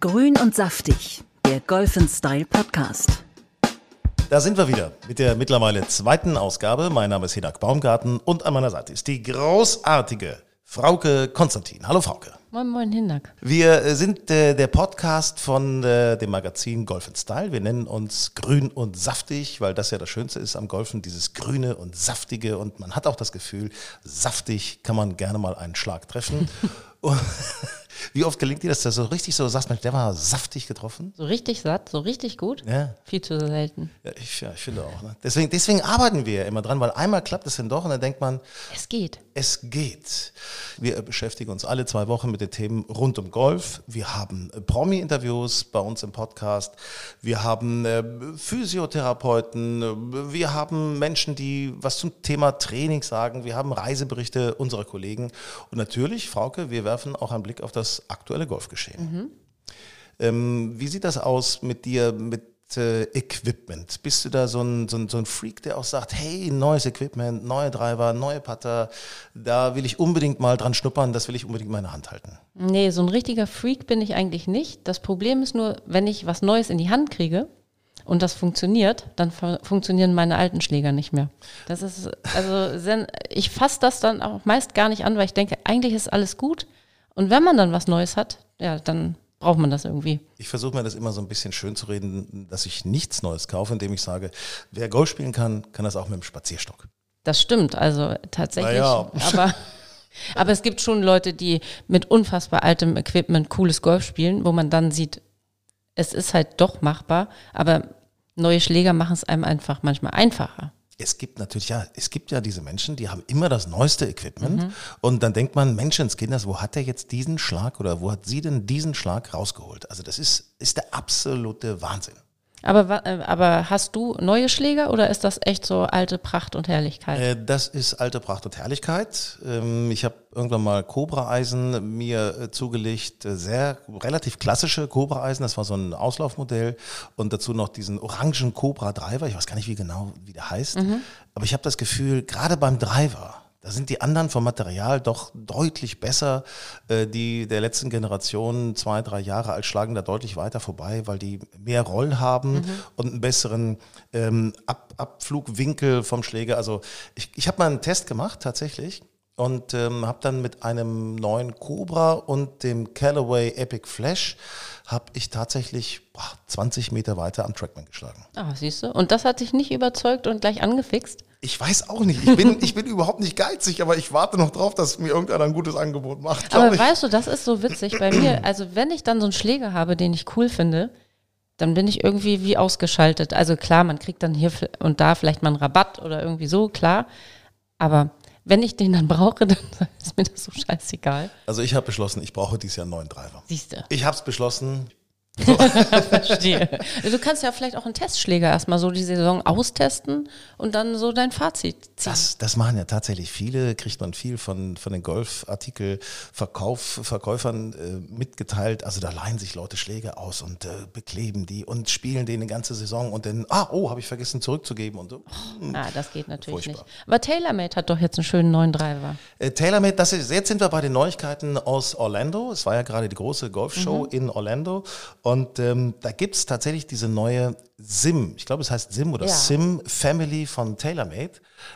Grün und saftig, der Golf Style Podcast. Da sind wir wieder mit der mittlerweile zweiten Ausgabe. Mein Name ist Hinak Baumgarten und an meiner Seite ist die großartige Frauke Konstantin. Hallo Frauke. Moin, moin, Hinak. Wir sind äh, der Podcast von äh, dem Magazin Golf Style. Wir nennen uns grün und saftig, weil das ja das Schönste ist am Golfen, dieses grüne und saftige. Und man hat auch das Gefühl, saftig kann man gerne mal einen Schlag treffen. Wie oft gelingt dir das, dass du so richtig so sagst, Mensch, der war saftig getroffen? So richtig satt, so richtig gut? Ja. Viel zu selten. Ja, ich, ja, ich finde auch. Ne? Deswegen, deswegen arbeiten wir ja immer dran, weil einmal klappt es dann doch und dann denkt man, Es geht. es geht. Wir beschäftigen uns alle zwei Wochen mit den Themen rund um Golf. Wir haben äh, Promi-Interviews bei uns im Podcast. Wir haben äh, Physiotherapeuten. Wir haben Menschen, die was zum Thema Training sagen. Wir haben Reiseberichte unserer Kollegen. Und natürlich, Frauke, wir werfen auch einen Blick auf das aktuelle Golfgeschehen. Ähm, wie sieht das aus mit dir, mit äh, Equipment? Bist du da so ein, so, ein, so ein Freak, der auch sagt, hey, neues Equipment, neue Driver, neue Putter, da will ich unbedingt mal dran schnuppern, das will ich unbedingt in meine Hand halten. Nee, so ein richtiger Freak bin ich eigentlich nicht. Das Problem ist nur, wenn ich was Neues in die Hand kriege und das funktioniert, dann fu- funktionieren meine alten Schläger nicht mehr. Das ist, also, ich fasse das dann auch meist gar nicht an, weil ich denke, eigentlich ist alles gut. Und wenn man dann was Neues hat, ja, dann braucht man das irgendwie. Ich versuche mir das immer so ein bisschen schön zu reden, dass ich nichts Neues kaufe, indem ich sage, wer Golf spielen kann, kann das auch mit dem Spazierstock. Das stimmt, also tatsächlich. Naja. Aber, aber es gibt schon Leute, die mit unfassbar altem Equipment cooles Golf spielen, wo man dann sieht, es ist halt doch machbar, aber neue Schläger machen es einem einfach manchmal einfacher. Es gibt natürlich, ja, es gibt ja diese Menschen, die haben immer das neueste Equipment und dann denkt man, Menschenskinders, wo hat er jetzt diesen Schlag oder wo hat sie denn diesen Schlag rausgeholt? Also das ist, ist der absolute Wahnsinn. Aber, äh, aber hast du neue Schläger oder ist das echt so alte Pracht und Herrlichkeit? Äh, Das ist alte Pracht und Herrlichkeit. Ähm, Ich habe irgendwann mal Cobra-Eisen mir äh, zugelegt, äh, sehr relativ klassische Cobra-Eisen, das war so ein Auslaufmodell. Und dazu noch diesen orangen Cobra-Driver, ich weiß gar nicht wie genau, wie der heißt, aber ich habe das Gefühl, gerade beim Driver, da sind die anderen vom Material doch deutlich besser. Äh, Die der letzten Generation, zwei, drei Jahre alt, schlagen da deutlich weiter vorbei, weil die mehr Roll haben und einen besseren ähm, Ab Abflugwinkel vom Schläger. Also ich, ich habe mal einen Test gemacht tatsächlich und ähm, habe dann mit einem neuen Cobra und dem Callaway Epic Flash habe ich tatsächlich boah, 20 Meter weiter am Trackman geschlagen. Ah, siehst du? Und das hat dich nicht überzeugt und gleich angefixt? Ich weiß auch nicht. Ich bin, ich bin überhaupt nicht geizig, aber ich warte noch drauf, dass mir irgendeiner ein gutes Angebot macht. Aber ich. weißt du, das ist so witzig bei mir. Also wenn ich dann so einen Schläger habe, den ich cool finde, dann bin ich irgendwie wie ausgeschaltet. Also klar, man kriegt dann hier und da vielleicht mal einen Rabatt oder irgendwie so, klar. Aber wenn ich den dann brauche, dann ist mir das so scheißegal. Also ich habe beschlossen, ich brauche dieses Jahr einen neuen Driver. Siehst du. Ich habe es beschlossen. Verstehe. Du kannst ja vielleicht auch einen Testschläger erstmal so die Saison austesten und dann so dein Fazit ziehen. Das, das machen ja tatsächlich viele, kriegt man viel von, von den Golfartikel-Verkauf, Verkäufern äh, mitgeteilt. Also da leihen sich Leute Schläge aus und äh, bekleben die und spielen den eine ganze Saison und dann, ah, oh, habe ich vergessen zurückzugeben und so. Ah, das geht natürlich Furchtbar. nicht. Aber TaylorMade hat doch jetzt einen schönen neuen Driver. Äh, TaylorMade, das ist, jetzt sind wir bei den Neuigkeiten aus Orlando. Es war ja gerade die große Golfshow in Orlando. Und ähm, da gibt es tatsächlich diese neue Sim, ich glaube es heißt Sim oder Ja. Sim Family von TaylorMade.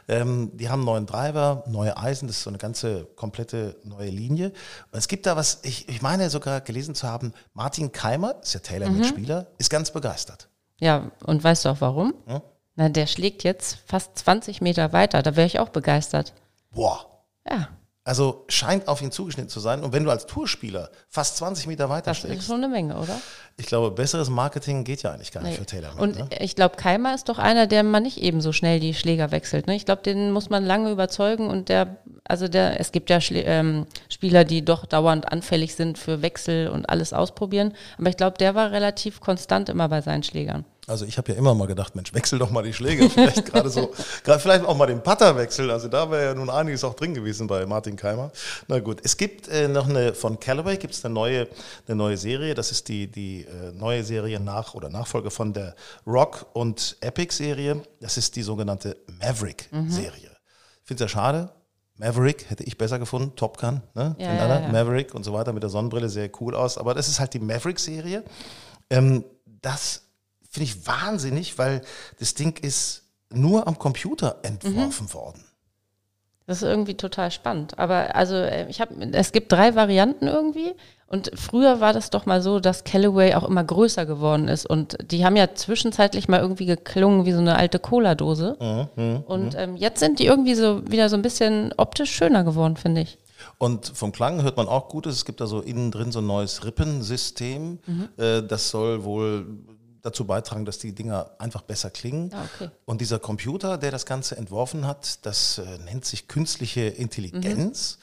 Ähm, die haben einen neuen Driver, neue Eisen, das ist so eine ganze komplette neue Linie. Und es gibt da was, ich, ich meine sogar gelesen zu haben, Martin Keimer, ist ja TaylorMade-Spieler, ist ganz begeistert. Ja, und weißt du auch warum? Ja. Na, der schlägt jetzt fast 20 Meter weiter. Da wäre ich auch begeistert. Boah. Ja, Also scheint auf ihn zugeschnitten zu sein. Und wenn du als Tourspieler fast 20 Meter weiter das ist schon eine Menge, oder? Ich glaube, besseres Marketing geht ja eigentlich gar nicht für TaylorMade. Und ne? ich glaube, Keimer ist doch einer, der man nicht eben so schnell die Schläger wechselt. Ne? Ich glaube, den muss man lange überzeugen und der, also der, es gibt ja Schlä ähm, Spieler, die doch dauernd anfällig sind für Wechsel und alles ausprobieren. Aber ich glaube, der war relativ konstant immer bei seinen Schlägern. Also ich habe ja immer mal gedacht, Mensch, wechsel doch mal die Schläge. Vielleicht gerade so, vielleicht auch mal den Putter wechseln. Also da wäre ja nun einiges auch drin gewesen bei Martin Keimer. Na gut, es gibt äh, noch eine, von Callaway gibt es eine neue, eine neue Serie. Das ist die, die äh, neue Serie nach oder Nachfolge von der Rock und Epic Serie. Das ist die sogenannte Maverick Serie. Ich finde es ja schade. Maverick hätte ich besser gefunden, Top Gun, ne? Ja, ja, ja. Maverick und so weiter mit der Sonnenbrille, sehr cool aus. Aber das ist halt die Maverick-Serie. Ähm, das finde ich wahnsinnig, weil das Ding ist nur am Computer entworfen Mhm. worden. Das ist irgendwie total spannend. Aber also äh, ich habe, es gibt drei Varianten irgendwie. Und früher war das doch mal so, dass Callaway auch immer größer geworden ist. Und die haben ja zwischenzeitlich mal irgendwie geklungen wie so eine alte Cola-Dose. Und ähm, jetzt sind die irgendwie so wieder so ein bisschen optisch schöner geworden, finde ich. Und vom Klang hört man auch Gutes. Es gibt da so innen drin so ein neues Rippensystem. Mhm. Äh, das soll wohl dazu beitragen, dass die Dinger einfach besser klingen. Ah, okay. Und dieser Computer, der das Ganze entworfen hat, das äh, nennt sich künstliche Intelligenz.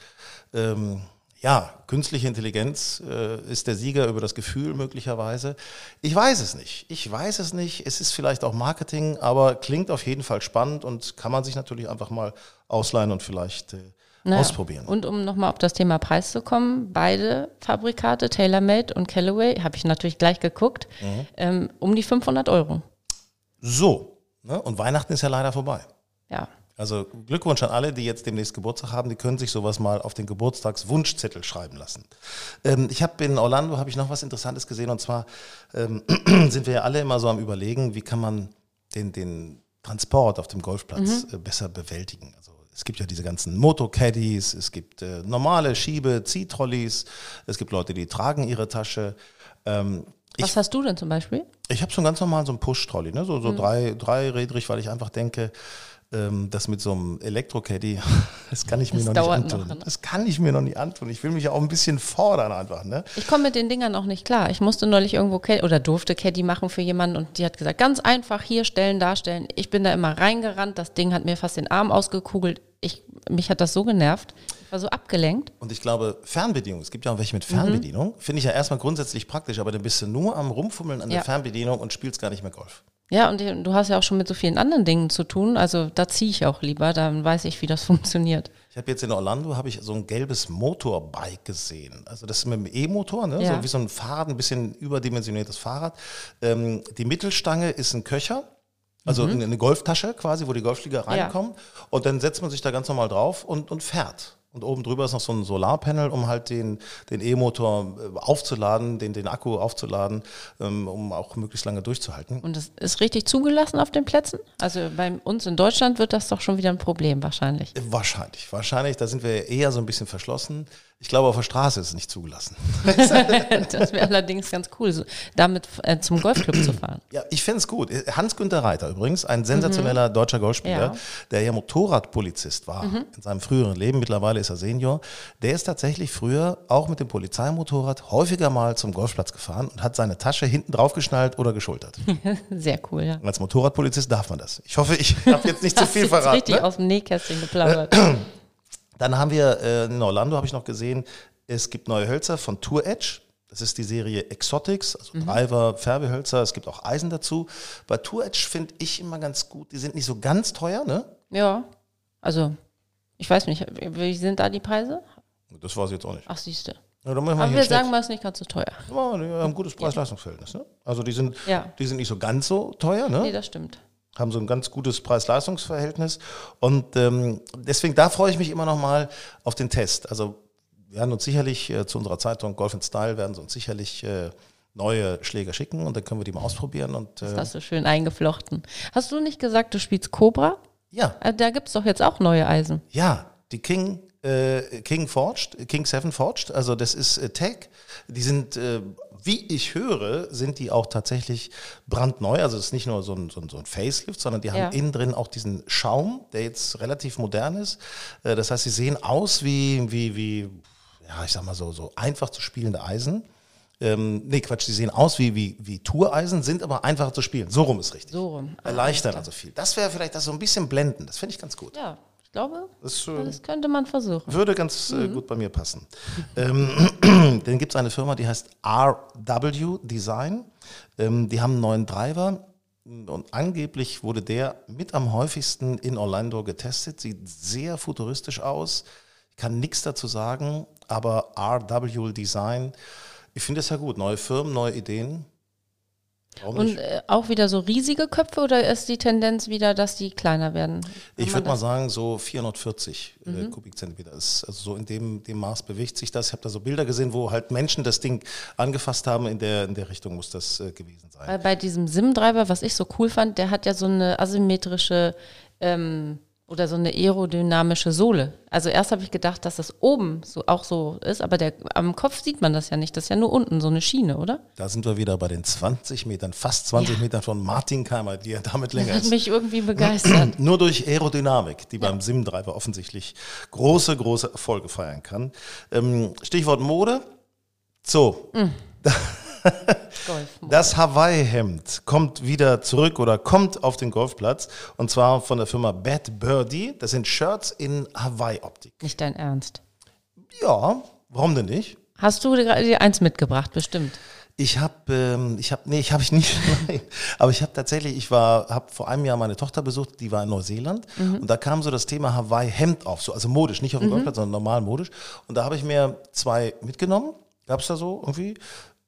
Ähm, ja, künstliche Intelligenz äh, ist der Sieger über das Gefühl möglicherweise. Ich weiß es nicht. Ich weiß es nicht. Es ist vielleicht auch Marketing, aber klingt auf jeden Fall spannend und kann man sich natürlich einfach mal ausleihen und vielleicht äh, Naja. ausprobieren. Und um nochmal auf das Thema Preis zu kommen, beide Fabrikate, TaylorMade und Callaway, habe ich natürlich gleich geguckt, ähm, um die 500 Euro. So, ne? und Weihnachten ist ja leider vorbei. Ja. Also Glückwunsch an alle, die jetzt demnächst Geburtstag haben, die können sich sowas mal auf den Geburtstagswunschzettel schreiben lassen. Ähm, ich habe in Orlando habe ich noch was Interessantes gesehen und zwar ähm, sind wir ja alle immer so am überlegen, wie kann man den, den Transport auf dem Golfplatz äh, besser bewältigen. Es gibt ja diese ganzen Motocaddies, es gibt äh, normale Schiebe, Ziehtrolleys, es gibt Leute, die tragen ihre Tasche. Ähm, Was hast du denn zum Beispiel? ich habe so einen ganz normalen so einen Push-Trolley, ne? Mhm. so, so drei, dreirädrig, weil ich einfach denke, ähm, das mit so einem Elektro-Caddy, das kann ich mir Das noch nicht antun. noch, ne? Das kann ich mir noch nicht antun. Ich will mich ja auch ein bisschen fordern einfach. Ne? Ich komme mit den Dingern auch nicht klar. Ich musste neulich irgendwo Cad oder durfte Caddy machen für jemanden und die hat gesagt, ganz einfach hier stellen, darstellen. Ich bin da immer reingerannt, das Ding hat mir fast den Arm ausgekugelt. Ich, mich hat das so genervt. Ich war so abgelenkt. Und ich glaube, Fernbedienung, es gibt ja auch welche mit Mhm. Fernbedienung, finde ich ja erstmal grundsätzlich praktisch, aber dann bist du nur am Rumfummeln an der Ja. Fernbedienung und spielst gar nicht mehr Golf. Ja, und du hast ja auch schon mit so vielen anderen Dingen zu tun. Also da ziehe ich auch lieber, dann weiß ich, wie das funktioniert. Ich habe jetzt in Orlando habe ich so ein gelbes Motorbike gesehen. Also das ist mit einem E-Motor, ne? Ja. so wie so ein Fahrrad, ein bisschen überdimensioniertes Fahrrad. Ähm, die Mittelstange ist ein Köcher, also eine eine Golftasche quasi, wo die Golfschläger Mhm. Ja. reinkommen. Und dann setzt man sich da ganz normal drauf und, und fährt. Und oben drüber ist noch so ein Solarpanel, um halt den den E-Motor äh, aufzuladen, den, den Akku aufzuladen, ähm, um auch möglichst lange durchzuhalten. Und das ist richtig zugelassen auf den Plätzen? Also bei uns in Deutschland wird das doch schon wieder ein Problem wahrscheinlich. Wahrscheinlich, wahrscheinlich. Da sind wir eher so ein bisschen verschlossen. Ich glaube, auf der Straße ist es nicht zugelassen. Das wäre allerdings ganz cool, so, damit äh, zum Golfclub zu fahren. Ja, ich finde es gut. Hans-Günther Reiter übrigens, ein sensationeller deutscher Golfspieler, Ja. der ja Motorradpolizist war in seinem früheren Leben. Mittlerweile ist er Senior. Der ist tatsächlich früher auch mit dem Polizeimotorrad häufiger mal zum Golfplatz gefahren und hat seine Tasche hinten draufgeschnallt oder geschultert. Sehr cool, ja. Als Motorradpolizist darf man das. Ich hoffe, ich habe jetzt nicht zu viel verraten. richtig Ne? aus dem Nähkästchen geplaudert. Dann haben wir äh, in Orlando, habe ich noch gesehen, es gibt neue Hölzer von Tour Edge. Das ist die Serie Exotics, also Driver, Färbehölzer. Es gibt auch Eisen dazu. Bei Tour Edge finde ich immer ganz gut. Die sind nicht so ganz teuer, ne? ja, also ich weiß nicht, wie sind da die Preise? Das weiß ich jetzt auch nicht. Ach, siehste. Ja, Aber wir sagen mal, es ist nicht ganz so teuer. Ja, die haben ein gutes Preis-Leistungs-Verhältnis. Ne? Also die sind, Ja. die sind nicht so ganz so teuer, ne? Nee, das stimmt. Haben so ein ganz gutes Preis-Leistungs-Verhältnis. Und ähm, deswegen, da freue ich mich immer noch mal auf den Test. Also wir werden uns sicherlich äh, zu unserer Zeitung Golf and Style werden sie uns sicherlich äh, neue Schläger schicken und dann können wir die mal ausprobieren. Und Das äh, hast du schön eingeflochten. Hast du nicht gesagt, du spielst Cobra? ja, Äh, Da gibt es doch jetzt auch neue Eisen. ja, die King äh, King Forged, King 7 Forged, also das ist äh, Tech. Die sind, wie ich höre, sind die auch tatsächlich brandneu. Also es ist nicht nur so ein, so ein, so ein Facelift, sondern die haben Ja. innen drin auch diesen Schaum, der jetzt relativ modern ist. Äh, das heißt, sie sehen aus wie, wie, wie, ja, ich sag mal so, so einfach zu spielende Eisen. Ähm, nee, Quatsch, die sehen aus wie, wie, wie Toureisen, sind aber einfacher zu spielen. So rum ist richtig. So rum. Ah, Erleichtern also viel. Das wäre vielleicht das so ein bisschen blenden. Das finde ich ganz gut. Ja, ich glaube, Das, das könnte man versuchen. würde ganz äh, gut bei mir passen. Ähm, dann gibt es eine Firma, die heißt RW Design. Ähm, die haben einen neuen Driver und angeblich wurde der mit am häufigsten in Orlando getestet. Sieht sehr futuristisch aus. Ich kann nichts dazu sagen, aber RW Design, ich finde es ja gut. Neue Firmen, neue Ideen. Und äh, auch wieder so riesige Köpfe oder ist die Tendenz wieder, dass die kleiner werden? Ich Kann würde mal sagen, so 440 äh, Mhm. Kubikzentimeter ist, also so in dem, dem Maß bewegt sich das. Ich habe da so Bilder gesehen, wo halt Menschen das Ding angefasst haben. In der, in der Richtung muss das äh, gewesen sein. Weil bei diesem SIM-Treiber, was ich so cool fand, der hat ja so eine asymmetrische ähm, oder so eine aerodynamische Sohle. Also erst habe ich gedacht, dass das oben so auch so ist, aber der, am Kopf sieht man das ja nicht. Das ist ja nur unten so eine Schiene, oder? Da sind wir wieder bei den 20 Metern, fast 20 Metern von Martin Keimer, die ja damit länger Das hat ist. mich irgendwie begeistert. Nur durch Aerodynamik, die beim SIM-Treiber offensichtlich große, große Erfolge feiern kann. Ähm, Stichwort Mode. So, Golf. das Hawaii-Hemd kommt wieder zurück oder kommt auf den Golfplatz und zwar von der Firma Bad Birdie. Das sind Shirts in Hawaii-Optik. Nicht dein Ernst. Ja, warum denn nicht? Hast du dir eins mitgebracht, bestimmt. Ich habe, ähm, ich habe, nee, ich habe ich nicht, nein. aber ich habe tatsächlich, ich war, habe vor einem Jahr meine Tochter besucht, die war in Neuseeland und da kam so das Thema Hawaii Hemd auf, so also modisch, nicht auf dem Golfplatz, sondern normal modisch. Und da habe ich mir zwei mitgenommen. Gab es da so irgendwie?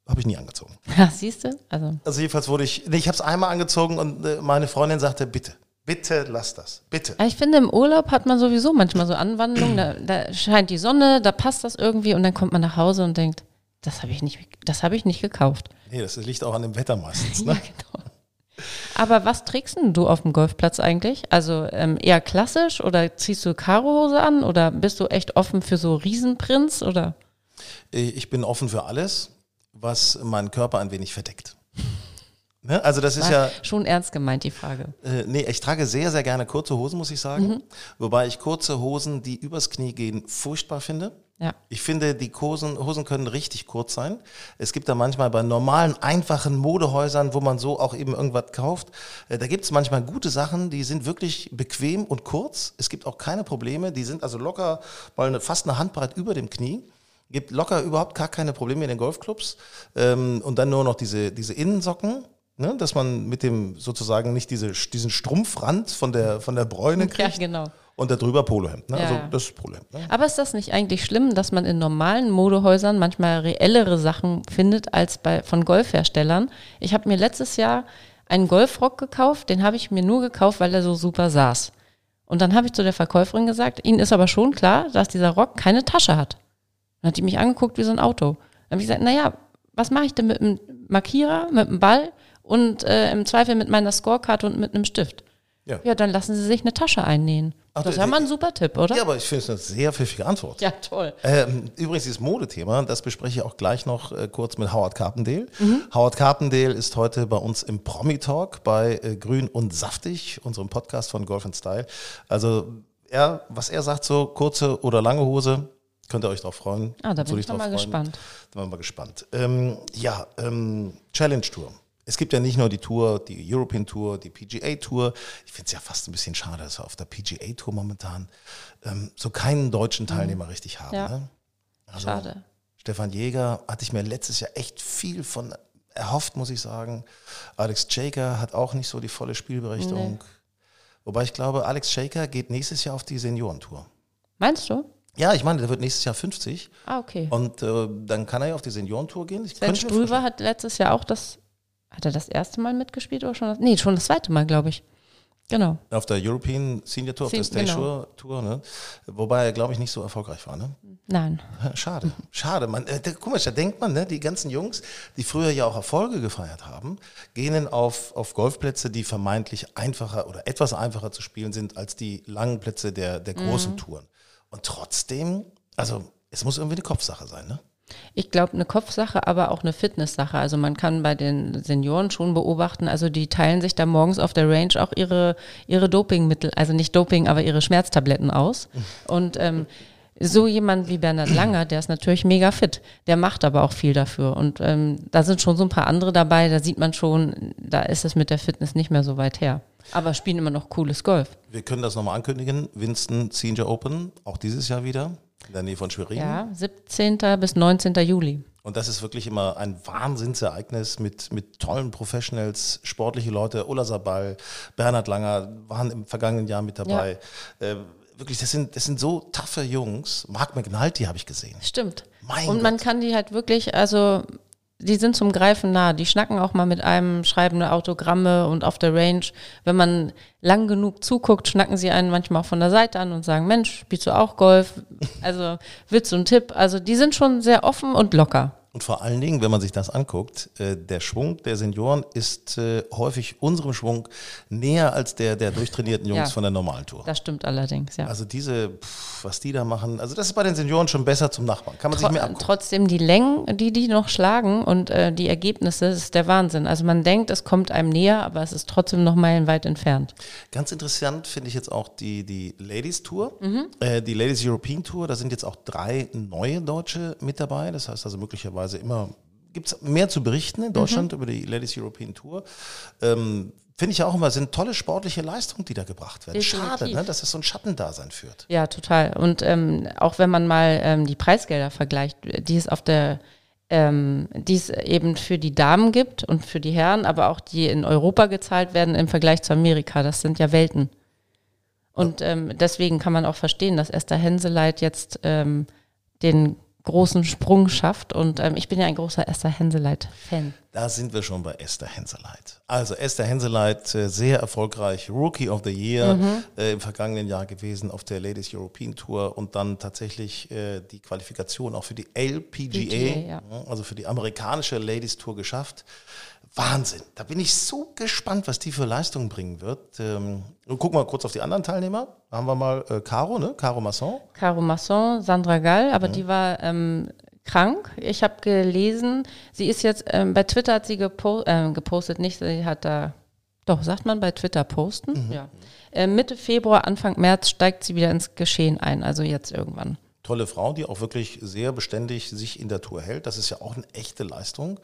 Habe ich nie angezogen. Ja, siehst du? Also, Also jedenfalls wurde ich, nee, ich habe es einmal angezogen und äh, meine Freundin sagte, bitte, bitte lass das, bitte. aber ich finde, im Urlaub hat man sowieso manchmal so Anwandlungen, da, da scheint die Sonne, da passt das irgendwie und dann kommt man nach Hause und denkt, das habe ich nicht, das habe ich nicht gekauft. Nee, das liegt auch an dem Wetter meistens. Ja, Ne? genau. Aber was trägst denn du auf dem Golfplatz eigentlich? Also ähm, eher klassisch oder ziehst du Karohose an oder bist du echt offen für so Riesenprinz oder? Ich bin offen für alles, was meinen Körper ein wenig verdeckt. Ne? Also das ist ja, Schon ernst gemeint, die Frage. äh, nee, ich trage sehr, sehr gerne kurze Hosen, muss ich sagen. Mhm. Wobei ich kurze Hosen, die übers Knie gehen, furchtbar finde. Ja. Ich finde, die Hosen, Hosen können richtig kurz sein. Es gibt da manchmal bei normalen, einfachen Modehäusern, wo man so auch eben irgendwas kauft, äh, da gibt es manchmal gute Sachen, die sind wirklich bequem und kurz. Es gibt auch keine Probleme, die sind also locker mal eine, fast eine Handbreit über dem Knie. Gibt locker überhaupt gar keine Probleme in den Golfclubs. Ähm, und dann nur noch diese, diese Innensocken. Ne, dass man mit dem sozusagen nicht diese, diesen Strumpfrand von der, von der Bräune Ja, kriegt genau. und darüber Polohemd. Ne? Ja, also ja. das ist das Polohemd. Ne? Aber ist das nicht eigentlich schlimm, dass man in normalen Modehäusern manchmal reellere Sachen findet als bei von Golfherstellern? Ich habe mir letztes Jahr einen Golfrock gekauft, den habe ich mir nur gekauft, weil er so super saß. Und dann habe ich zu der Verkäuferin gesagt, Ihnen ist aber schon klar, dass dieser Rock keine Tasche hat. Dann hat die mich angeguckt wie so ein Auto. Dann habe ich gesagt, naja, was mache ich denn mit einem Markierer, mit einem Ball und äh, im Zweifel mit meiner Scorekarte und mit einem Stift? Ja. Ja, dann lassen Sie sich eine Tasche einnähen. Ach, das ist die- ja mal ein super Tipp, oder? Ja, aber ich finde es eine sehr pfiffige Antwort. Ja, toll. Ähm, übrigens, dieses Modethema, das bespreche ich auch gleich noch äh, kurz mit Howard Carpendale. Howard Carpendale ist heute bei uns im Promi-Talk bei äh, Grün und Saftig, unserem Podcast von Golf and Style. Also, er, was er sagt, so kurze oder lange Hose, könnt ihr euch drauf freuen. Ah, da bin ich doch mal freuen? gespannt. Da bin ich mal gespannt. Ähm, ja, ähm, Challenge Tour. Es gibt ja nicht nur die Tour, die European Tour, die PGA Tour. Ich finde es ja fast ein bisschen schade, dass wir auf der PGA Tour momentan ähm, so keinen deutschen Teilnehmer richtig haben. Ja. Ne? Also, Schade. Stefan Jäger hatte ich mir letztes Jahr echt viel von erhofft, muss ich sagen. Alex Shaker hat auch nicht so die volle Spielberechtigung. Wobei ich glaube, Alex Shaker geht nächstes Jahr auf die Seniorentour. Meinst du? Ja, ich meine, der wird nächstes Jahr 50 Ah, okay. und äh, dann kann er ja auf die Seniorentour gehen. Ich Sven Strüver hat letztes Jahr auch das, hat er das erste Mal mitgespielt oder schon das? Nee, schon das zweite Mal, glaube ich. Genau. Auf der European Senior Tour, auf der Sen- Stage genau. Tour, ne? Wobei er, glaube ich, nicht so erfolgreich war, ne? Nein. Schade, schade. Man, äh, da- komisch, da denkt man, ne, die ganzen Jungs, die früher ja auch Erfolge gefeiert haben, gehen auf, auf Golfplätze, die vermeintlich einfacher oder etwas einfacher zu spielen sind als die langen Plätze der, der großen Touren. Und trotzdem, also es muss irgendwie eine Kopfsache sein, ne? Ich glaube, eine Kopfsache, aber auch eine Fitnesssache. Also man kann bei den Senioren schon beobachten, also die teilen sich da morgens auf der Range auch ihre, ihre Dopingmittel, also nicht Doping, aber ihre Schmerztabletten aus. Und ähm, so jemand wie Bernhard Langer, der ist natürlich mega fit, der macht aber auch viel dafür. Und ähm, da sind schon so ein paar andere dabei, da sieht man schon, da ist es mit der Fitness nicht mehr so weit her. Aber spielen immer noch cooles Golf. Wir können das nochmal ankündigen. Winston Senior Open, auch dieses Jahr wieder, in der Nähe von Schwerin. Ja, 17. bis 19. Juli. Und das ist wirklich immer ein Wahnsinnsereignis mit, mit tollen Professionals, sportliche Leute. Ulla Sabal, Bernhard Langer waren im vergangenen Jahr mit dabei. Äh, wirklich, das sind, das sind so taffe Jungs. Mark McNulty habe ich gesehen. Stimmt. Mein und man Gott. kann die halt wirklich, also die sind zum Greifen nah. Die schnacken auch mal mit einem, schreiben eine Autogramme und auf der Range, wenn man lang genug zuguckt, schnacken sie einen manchmal auch von der Seite an und sagen, Mensch, spielst du auch Golf? Also willst du einen Tipp? Also die sind schon sehr offen und locker. Und vor allen Dingen, wenn man sich das anguckt, äh, der Schwung der Senioren ist äh, häufig unserem Schwung näher als der der durchtrainierten Jungs Ja. von der normalen Tour. Das stimmt allerdings, ja. Also diese, pff, was die da machen, also das ist bei den Senioren schon besser zum Nachbarn. Kann man sich mehr Tro angucken. trotzdem die Längen, die die noch schlagen und äh, die Ergebnisse, das ist der Wahnsinn. Also man denkt, es kommt einem näher, aber es ist trotzdem noch meilenweit entfernt. Ganz interessant finde ich jetzt auch die, die Ladies Tour, Mhm. äh, die Ladies European Tour. Da sind jetzt auch drei neue Deutsche mit dabei. Das heißt also möglicherweise immer, gibt es mehr zu berichten in Mhm. Deutschland über die Ladies European Tour. Ähm, Finde ich ja auch immer, sind tolle sportliche Leistungen, die da gebracht werden. Definitiv. Schade, ne, dass das so ein Schattendasein führt. Ja, total. Und ähm, auch wenn man mal ähm, die Preisgelder vergleicht, die es auf der ähm, die es eben für die Damen gibt und für die Herren, aber auch die in Europa gezahlt werden im Vergleich zu Amerika. Das sind ja Welten. Und ähm, deswegen kann man auch verstehen, dass Esther Henseleit jetzt ähm, den großen Sprung schafft. Und ähm, ich bin ja ein großer Esther Henseleit-Fan. Da sind wir schon bei Esther Henseleit. Also Esther Henseleit, äh, sehr erfolgreich, Rookie of the Year Mhm. äh, im vergangenen Jahr gewesen auf der Ladies European Tour und dann tatsächlich äh, die Qualifikation auch für die LPGA, PGA, ja. also für die amerikanische Ladies Tour geschafft. Wahnsinn. Da bin ich so gespannt, was die für Leistungen bringen wird. Ähm, gucken wir kurz auf die anderen Teilnehmer. Da haben wir mal äh, Caro, ne? Caro Masson. Caro Masson, Sandra Gall, aber die war ähm, krank. Ich habe gelesen, sie ist jetzt, ähm, bei Twitter hat sie gepo ähm, gepostet, nicht, sie hat da, doch, sagt man bei Twitter posten? Ja. Äh, Mitte Februar, Anfang März steigt sie wieder ins Geschehen ein, also jetzt irgendwann. Tolle Frau, die auch wirklich sehr beständig sich in der Tour hält. Das ist ja auch eine echte Leistung.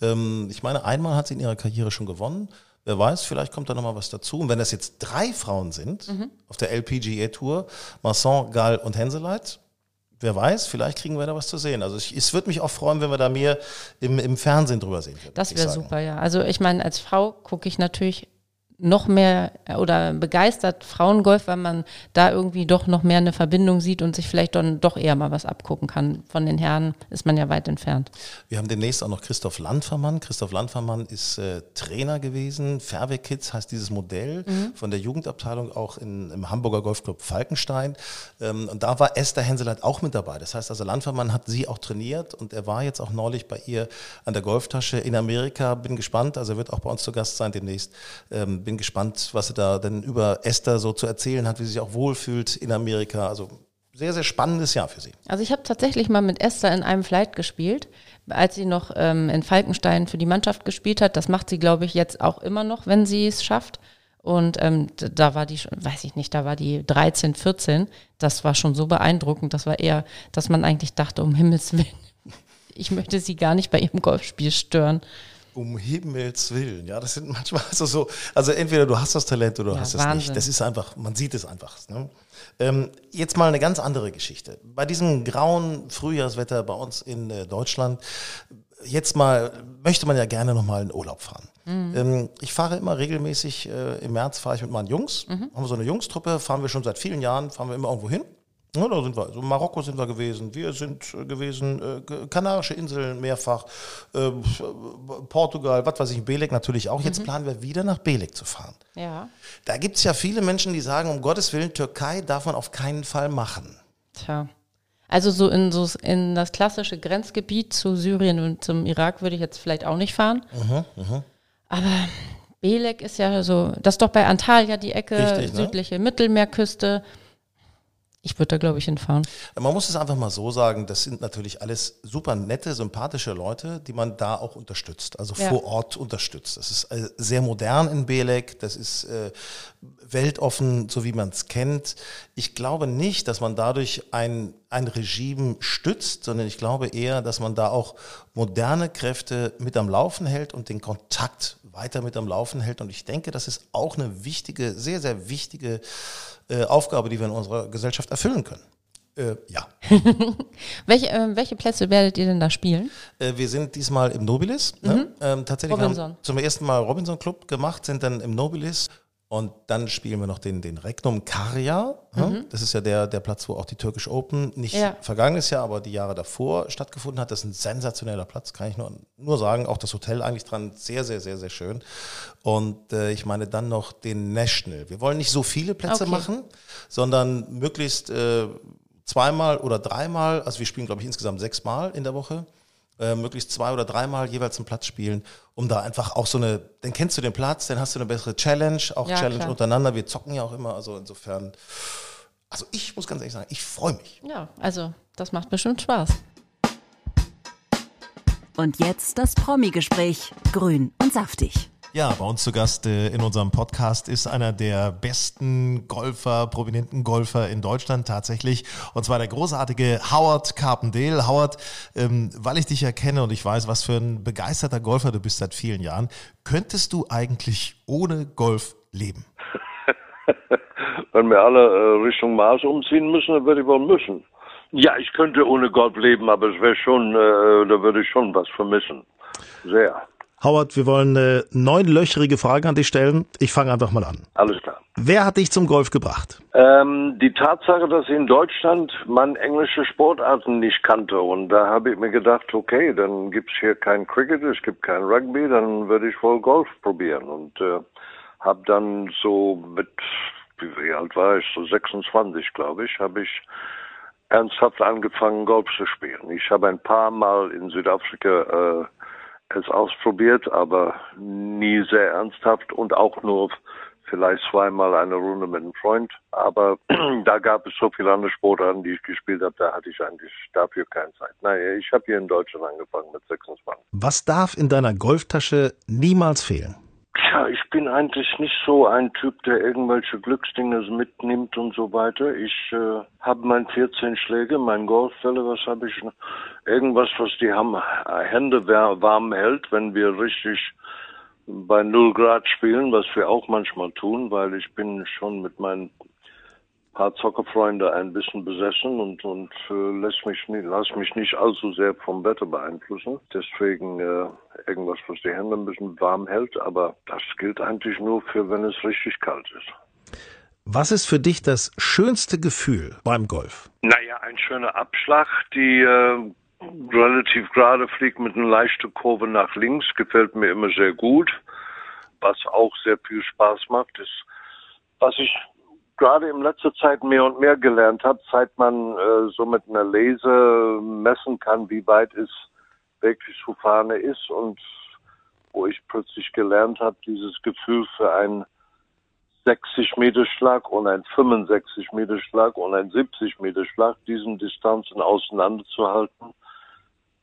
Ähm, ich meine, einmal hat sie in ihrer Karriere schon gewonnen. Wer weiß, vielleicht kommt da nochmal was dazu. Und wenn das jetzt drei Frauen sind auf der LPGA-Tour, Masson, Gall und Henseleit, wer weiß, vielleicht kriegen wir da was zu sehen. Also ich, es würde mich auch freuen, wenn wir da mehr im, im Fernsehen drüber sehen würden. Das wäre super, ja. Also ich meine, als Frau gucke ich natürlich noch mehr äh, oder begeistert Frauengolf, weil man da irgendwie doch noch mehr eine Verbindung sieht und sich vielleicht dann doch eher mal was abgucken kann. Von den Herren ist man ja weit entfernt. Wir haben demnächst auch noch Christoph Landfermann. Christoph Landfermann ist äh, Trainer gewesen. Fairway Kids heißt dieses Modell von der Jugendabteilung auch in, im Hamburger Golfclub Falkenstein. Ähm, und da war Esther Henseleit auch mit dabei. Das heißt also, Landfermann hat sie auch trainiert und er war jetzt auch neulich bei ihr an der Golftasche in Amerika. Bin gespannt. Also er wird auch bei uns zu Gast sein demnächst. Ähm, bin gespannt, was er da denn über Esther so zu erzählen hat, wie sie sich auch wohlfühlt in Amerika. Also sehr, sehr spannendes Jahr für sie. Also ich habe tatsächlich mal mit Esther in einem Flight gespielt, als sie noch ähm, in Falkenstein für die Mannschaft gespielt hat. Das macht sie, glaube ich, jetzt auch immer noch, wenn sie es schafft. Und ähm, da war die weiß ich nicht, da war die 13, 14. Das war schon so beeindruckend. Das war eher, dass man eigentlich dachte, um Himmels Willen, ich möchte sie gar nicht bei ihrem Golfspiel stören. Um Himmels Willen, ja, das sind manchmal also so, also entweder du hast das Talent oder du Ja, hast es nicht. Das ist einfach, man sieht es einfach. Ne? Ähm, jetzt mal eine ganz andere Geschichte. Bei diesem grauen Frühjahrswetter bei uns in äh, Deutschland, jetzt mal möchte man ja gerne nochmal in Urlaub fahren. Mhm. Ähm, ich fahre immer regelmäßig, äh, im März fahre ich mit meinen Jungs, Mhm. haben wir so eine Jungstruppe, fahren wir schon seit vielen Jahren, fahren wir immer irgendwo hin. Ja, da sind wir. Also Marokko sind wir gewesen, wir sind äh, gewesen, äh, Kanarische Inseln mehrfach, äh, Portugal, was weiß ich, Belek natürlich auch. Mhm. Jetzt planen wir wieder nach Belek zu fahren. Ja. Da gibt es ja viele Menschen, die sagen, um Gottes Willen, Türkei darf man auf keinen Fall machen. Tja. Also so in, so in das klassische Grenzgebiet zu Syrien und zum Irak würde ich jetzt vielleicht auch nicht fahren. Aber Belek ist ja so, das ist doch bei Antalya die Ecke, Richtig, ne? südliche Mittelmeerküste. Ich würde da, glaube ich, hinfahren. Man muss es einfach mal so sagen, das sind natürlich alles super nette, sympathische Leute, die man da auch unterstützt, also Ja. vor Ort unterstützt. Das ist äh, sehr modern in Belek, das ist äh, weltoffen, so wie man es kennt. Ich glaube nicht, dass man dadurch ein, ein Regime stützt, sondern ich glaube eher, dass man da auch moderne Kräfte mit am Laufen hält und den Kontakt weiter mit am Laufen hält. Und ich denke, das ist auch eine wichtige, sehr, sehr wichtige äh, Aufgabe, die wir in unserer Gesellschaft erfüllen können. Äh, ja. Welche, äh, welche Plätze werdet ihr denn da spielen? Äh, wir sind diesmal im Nobilis. Ne? Ähm, tatsächlich Mhm. Robinson. haben zum ersten Mal Robinson Club gemacht, sind dann im Nobilis. Und dann spielen wir noch den, den Regnum Karja. Mhm. Das ist ja der, der Platz, wo auch die Turkish Open nicht ja. vergangenes Jahr, aber die Jahre davor stattgefunden hat. Das ist ein sensationeller Platz, kann ich nur, nur sagen. Auch das Hotel eigentlich dran, sehr, sehr, sehr, sehr schön. Und äh, ich meine dann noch den National. Wir wollen nicht so viele Plätze okay. machen, sondern möglichst äh, zweimal oder dreimal. Also wir spielen, glaube ich, insgesamt sechsmal in der Woche äh, möglichst zwei oder dreimal jeweils einen Platz spielen, um da einfach auch so eine, dann kennst du den Platz, dann hast du eine bessere Challenge, auch ja, Challenge klar. untereinander. Wir zocken ja auch immer, also insofern, also ich muss ganz ehrlich sagen, ich freue mich. Ja, also das macht bestimmt Spaß. Und jetzt das Promi-Gespräch, grün und saftig. Ja, bei uns zu Gast äh, in unserem Podcast ist einer der besten Golfer, prominenten Golfer in Deutschland tatsächlich. Und zwar der großartige Howard Carpendale. Howard, ähm, weil ich dich ja und ich weiß, was für ein begeisterter Golfer du bist seit vielen Jahren, könntest du eigentlich ohne Golf leben? Wenn wir alle äh, Richtung Mars umziehen müssen, dann würde ich wohl müssen. Ja, ich könnte ohne Golf leben, aber es wäre schon, äh, da würde ich schon was vermissen. Sehr. Howard, wir wollen eine neunlöcherige Frage an dich stellen. Ich fange einfach mal an. Alles klar. Wer hat dich zum Golf gebracht? Ähm, die Tatsache, dass in Deutschland man englische Sportarten nicht kannte. Und da habe ich mir gedacht, okay, dann gibt's hier kein Cricket, es gibt kein Rugby, dann würde ich wohl Golf probieren. Und äh, habe dann so mit, wie alt war ich, so 26, glaube ich, habe ich ernsthaft angefangen, Golf zu spielen. Ich habe ein paar Mal in Südafrika äh, es ausprobiert, aber nie sehr ernsthaft und auch nur vielleicht zweimal eine Runde mit einem Freund. Aber da gab es so viele andere Sportarten, die ich gespielt habe, da hatte ich eigentlich dafür keine Zeit. Naja, ich habe hier in Deutschland angefangen mit 26. Was darf in deiner Golftasche niemals fehlen? Tja, ich bin eigentlich nicht so ein Typ, der irgendwelche Glücksdinge mitnimmt und so weiter. Ich äh, habe mein 14 Schläge, mein Golffälle, was habe ich noch? Irgendwas, was die Hände warm hält, wenn wir richtig bei 0 Grad spielen, was wir auch manchmal tun, weil ich bin schon mit meinen paar Zockerfreunde ein bisschen besessen und und äh, lässt mich nicht, lass mich nicht allzu sehr vom Wetter beeinflussen. Deswegen äh, irgendwas, was die Hände ein bisschen warm hält, aber das gilt eigentlich nur für, wenn es richtig kalt ist. Was ist für dich das schönste Gefühl beim Golf? Naja, ein schöner Abschlag, die äh, relativ gerade fliegt mit einer leichten Kurve nach links, gefällt mir immer sehr gut. Was auch sehr viel Spaß macht, ist, was ich gerade in letzter Zeit mehr und mehr gelernt habe, seit man äh, so mit einer Lese messen kann, wie weit es wirklich zu Fahne ist und wo ich plötzlich gelernt habe, dieses Gefühl für einen 60 Meter Schlag und einen 65 Meter Schlag und einen 70 Meter Schlag, diesen Distanzen auseinanderzuhalten,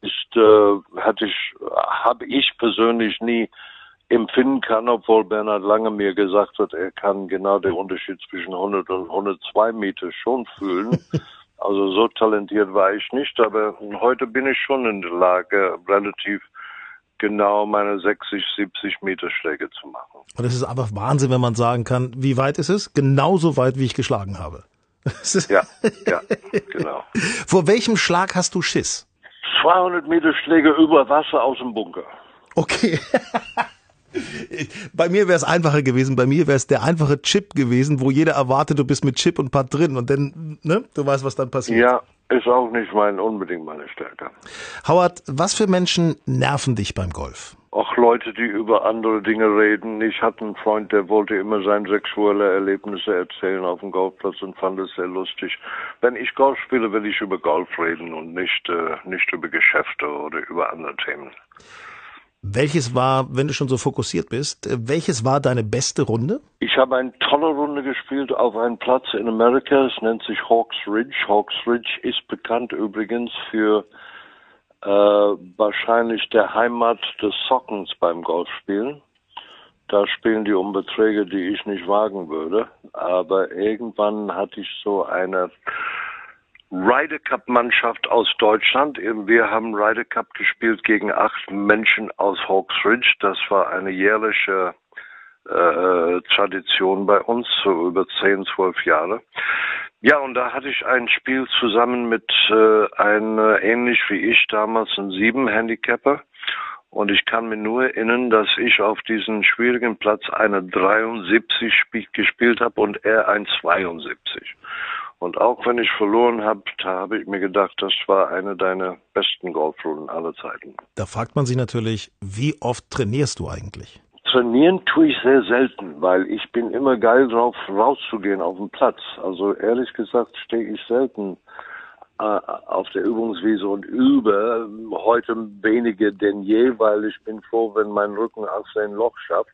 ist, äh, hatte ich, habe ich persönlich nie empfinden kann, obwohl Bernhard Lange mir gesagt hat, er kann genau den Unterschied zwischen 100 und 102 Meter schon fühlen. Also so talentiert war ich nicht, aber heute bin ich schon in der Lage, relativ genau meine 60, 70 Meter Schläge zu machen. Und es ist einfach Wahnsinn, wenn man sagen kann, wie weit ist es? Genauso weit, wie ich geschlagen habe. ja, ja, genau. Vor welchem Schlag hast du Schiss? 200 Meter Schläge über Wasser aus dem Bunker. Okay. Bei mir wäre es einfacher gewesen. Bei mir wäre es der einfache Chip gewesen, wo jeder erwartet, du bist mit Chip und Pad drin und dann, ne, du weißt, was dann passiert. Ja, ist auch nicht mein, unbedingt meine Stärke. Howard, was für Menschen nerven dich beim Golf? Auch Leute, die über andere Dinge reden. Ich hatte einen Freund, der wollte immer seine sexuelle Erlebnisse erzählen auf dem Golfplatz und fand es sehr lustig. Wenn ich Golf spiele, will ich über Golf reden und nicht, äh, nicht über Geschäfte oder über andere Themen. Welches war, wenn du schon so fokussiert bist, äh, welches war deine beste Runde? Ich habe eine tolle Runde gespielt auf einem Platz in Amerika. Es nennt sich Hawks Ridge. Hawks Ridge ist bekannt übrigens für äh, wahrscheinlich der Heimat des Sockens beim Golfspielen. Da spielen die um Beträge, die ich nicht wagen würde. Aber irgendwann hatte ich so eine Ryder Cup Mannschaft aus Deutschland. Wir haben Ryder Cup gespielt gegen acht Menschen aus Hawks Ridge. Das war eine jährliche äh, Tradition bei uns, so über zehn, zwölf Jahre. Ja, und da hatte ich ein Spiel zusammen mit äh, einem, ähnlich wie ich damals, ein sieben Handicapper. Und ich kann mir nur erinnern, dass ich auf diesem schwierigen Platz eine 73 gespielt habe und er ein 72. Und auch wenn ich verloren habe, da habe ich mir gedacht, das war eine deiner besten Golfrunden aller Zeiten. Da fragt man sich natürlich, wie oft trainierst du eigentlich? Trainieren tue ich sehr selten, weil ich bin immer geil drauf, rauszugehen auf den Platz. Also ehrlich gesagt stehe ich selten äh, auf der Übungswiese und übe. Heute weniger denn je, weil ich bin froh, wenn mein Rücken auch sein Loch schafft.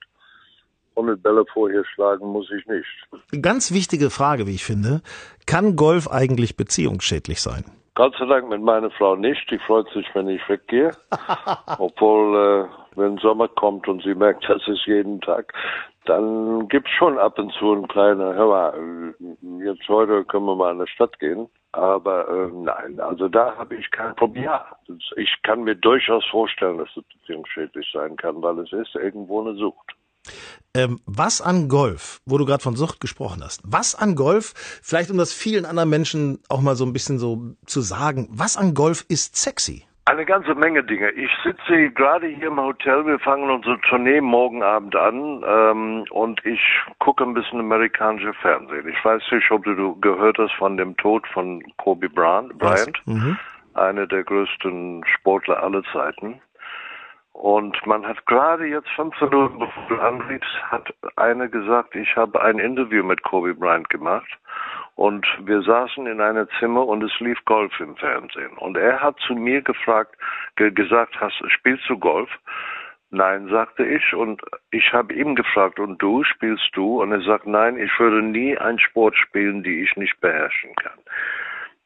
100 Bälle vorher schlagen muss ich nicht. Ganz wichtige Frage, wie ich finde. Kann Golf eigentlich beziehungsschädlich sein? Gott sei Dank mit meiner Frau nicht. Die freut sich, wenn ich weggehe. Obwohl, äh, wenn Sommer kommt und sie merkt, das ist jeden Tag, dann gibt's schon ab und zu ein kleiner, hör mal, jetzt heute können wir mal in die Stadt gehen. Aber äh, nein, also da habe ich kein Problem. Ja, ich kann mir durchaus vorstellen, dass es beziehungsschädlich sein kann, weil es ist irgendwo eine Sucht. Ähm, was an Golf, wo du gerade von Sucht gesprochen hast, was an Golf, vielleicht um das vielen anderen Menschen auch mal so ein bisschen so zu sagen, was an Golf ist sexy? Eine ganze Menge Dinge. Ich sitze gerade hier im Hotel. Wir fangen unsere Tournee morgen Abend an ähm, und ich gucke ein bisschen amerikanische Fernsehen. Ich weiß nicht, ob du gehört hast von dem Tod von Kobe Bryant, Bryant mhm. einer der größten Sportler aller Zeiten. Und man hat gerade jetzt fünf Minuten bevor du anriefst, hat einer gesagt, ich habe ein Interview mit Kobe Bryant gemacht. Und wir saßen in einem Zimmer und es lief Golf im Fernsehen. Und er hat zu mir gefragt, ge gesagt, hast, spielst du Golf? Nein, sagte ich. Und ich habe ihm gefragt, und du, spielst du? Und er sagt, nein, ich würde nie einen Sport spielen, die ich nicht beherrschen kann.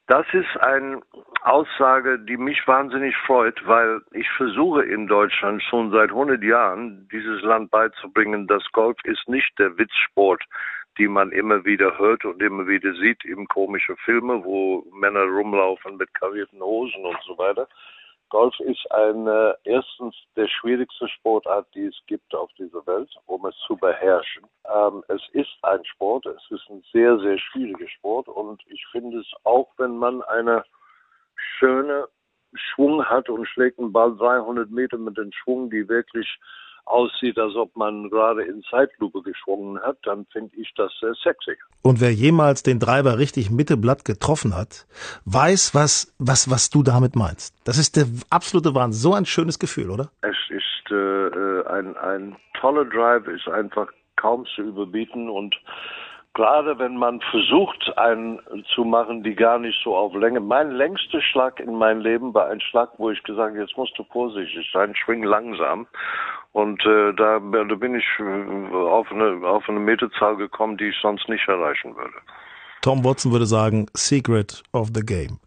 Das ist eine Aussage, die mich wahnsinnig freut, weil ich versuche in Deutschland schon seit 100 Jahren dieses Land beizubringen, dass Golf ist nicht der Witzsport, die man immer wieder hört und immer wieder sieht in komische Filme, wo Männer rumlaufen mit karierten Hosen und so weiter, Golf ist eine, erstens der schwierigste Sportart, die es gibt auf dieser Welt, um es zu beherrschen. Ähm, es ist ein Sport, es ist ein sehr, sehr schwieriger Sport und ich finde es auch, wenn man eine schöne Schwung hat und schlägt einen Ball 300 Meter mit dem Schwung, die wirklich aussieht, als ob man gerade in Zeitlupe geschwungen hat, dann finde ich das sehr sexy. Und wer jemals den Treiber richtig Mitteblatt getroffen hat, weiß, was, was, was du damit meinst. Das ist der absolute Wahnsinn. So ein schönes Gefühl, oder? Es ist äh, äh ein, ein toller Drive, ist einfach kaum zu überbieten und gerade wenn man versucht, einen zu machen, die gar nicht so auf Länge. Mein längster Schlag in meinem Leben war ein Schlag, wo ich gesagt habe, jetzt musst du vorsichtig sein, schwing langsam. Und äh, da, da bin ich äh, auf eine, auf eine Meterzahl gekommen, die ich sonst nicht erreichen würde. Tom Watson würde sagen, Secret of the Game.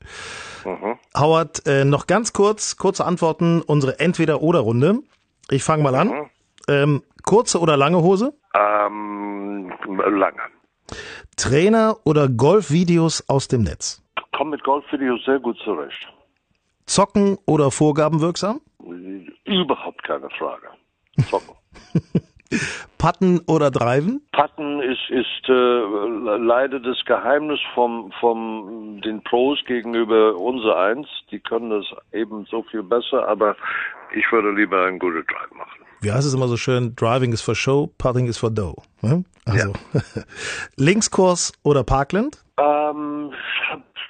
Mhm. Howard, äh, noch ganz kurz, kurze Antworten, unsere Entweder-Oder-Runde. Ich fange mal an. Mhm. Ähm, kurze oder lange Hose? Ähm, lange. Trainer oder Golfvideos aus dem Netz? Komm mit Golfvideos sehr gut zurecht. Zocken oder Vorgabenwirksam? Überhaupt keine Frage. Zocken. Putten oder Driven? Putten ist, ist äh, leider das Geheimnis vom, vom den Pros gegenüber unser eins. Die können das eben so viel besser, aber ich würde lieber einen guten Drive machen. Wie heißt es immer so schön? Driving is for show, Putting is for dough. Ne? Also ja. Linkskurs oder Parkland? Ähm,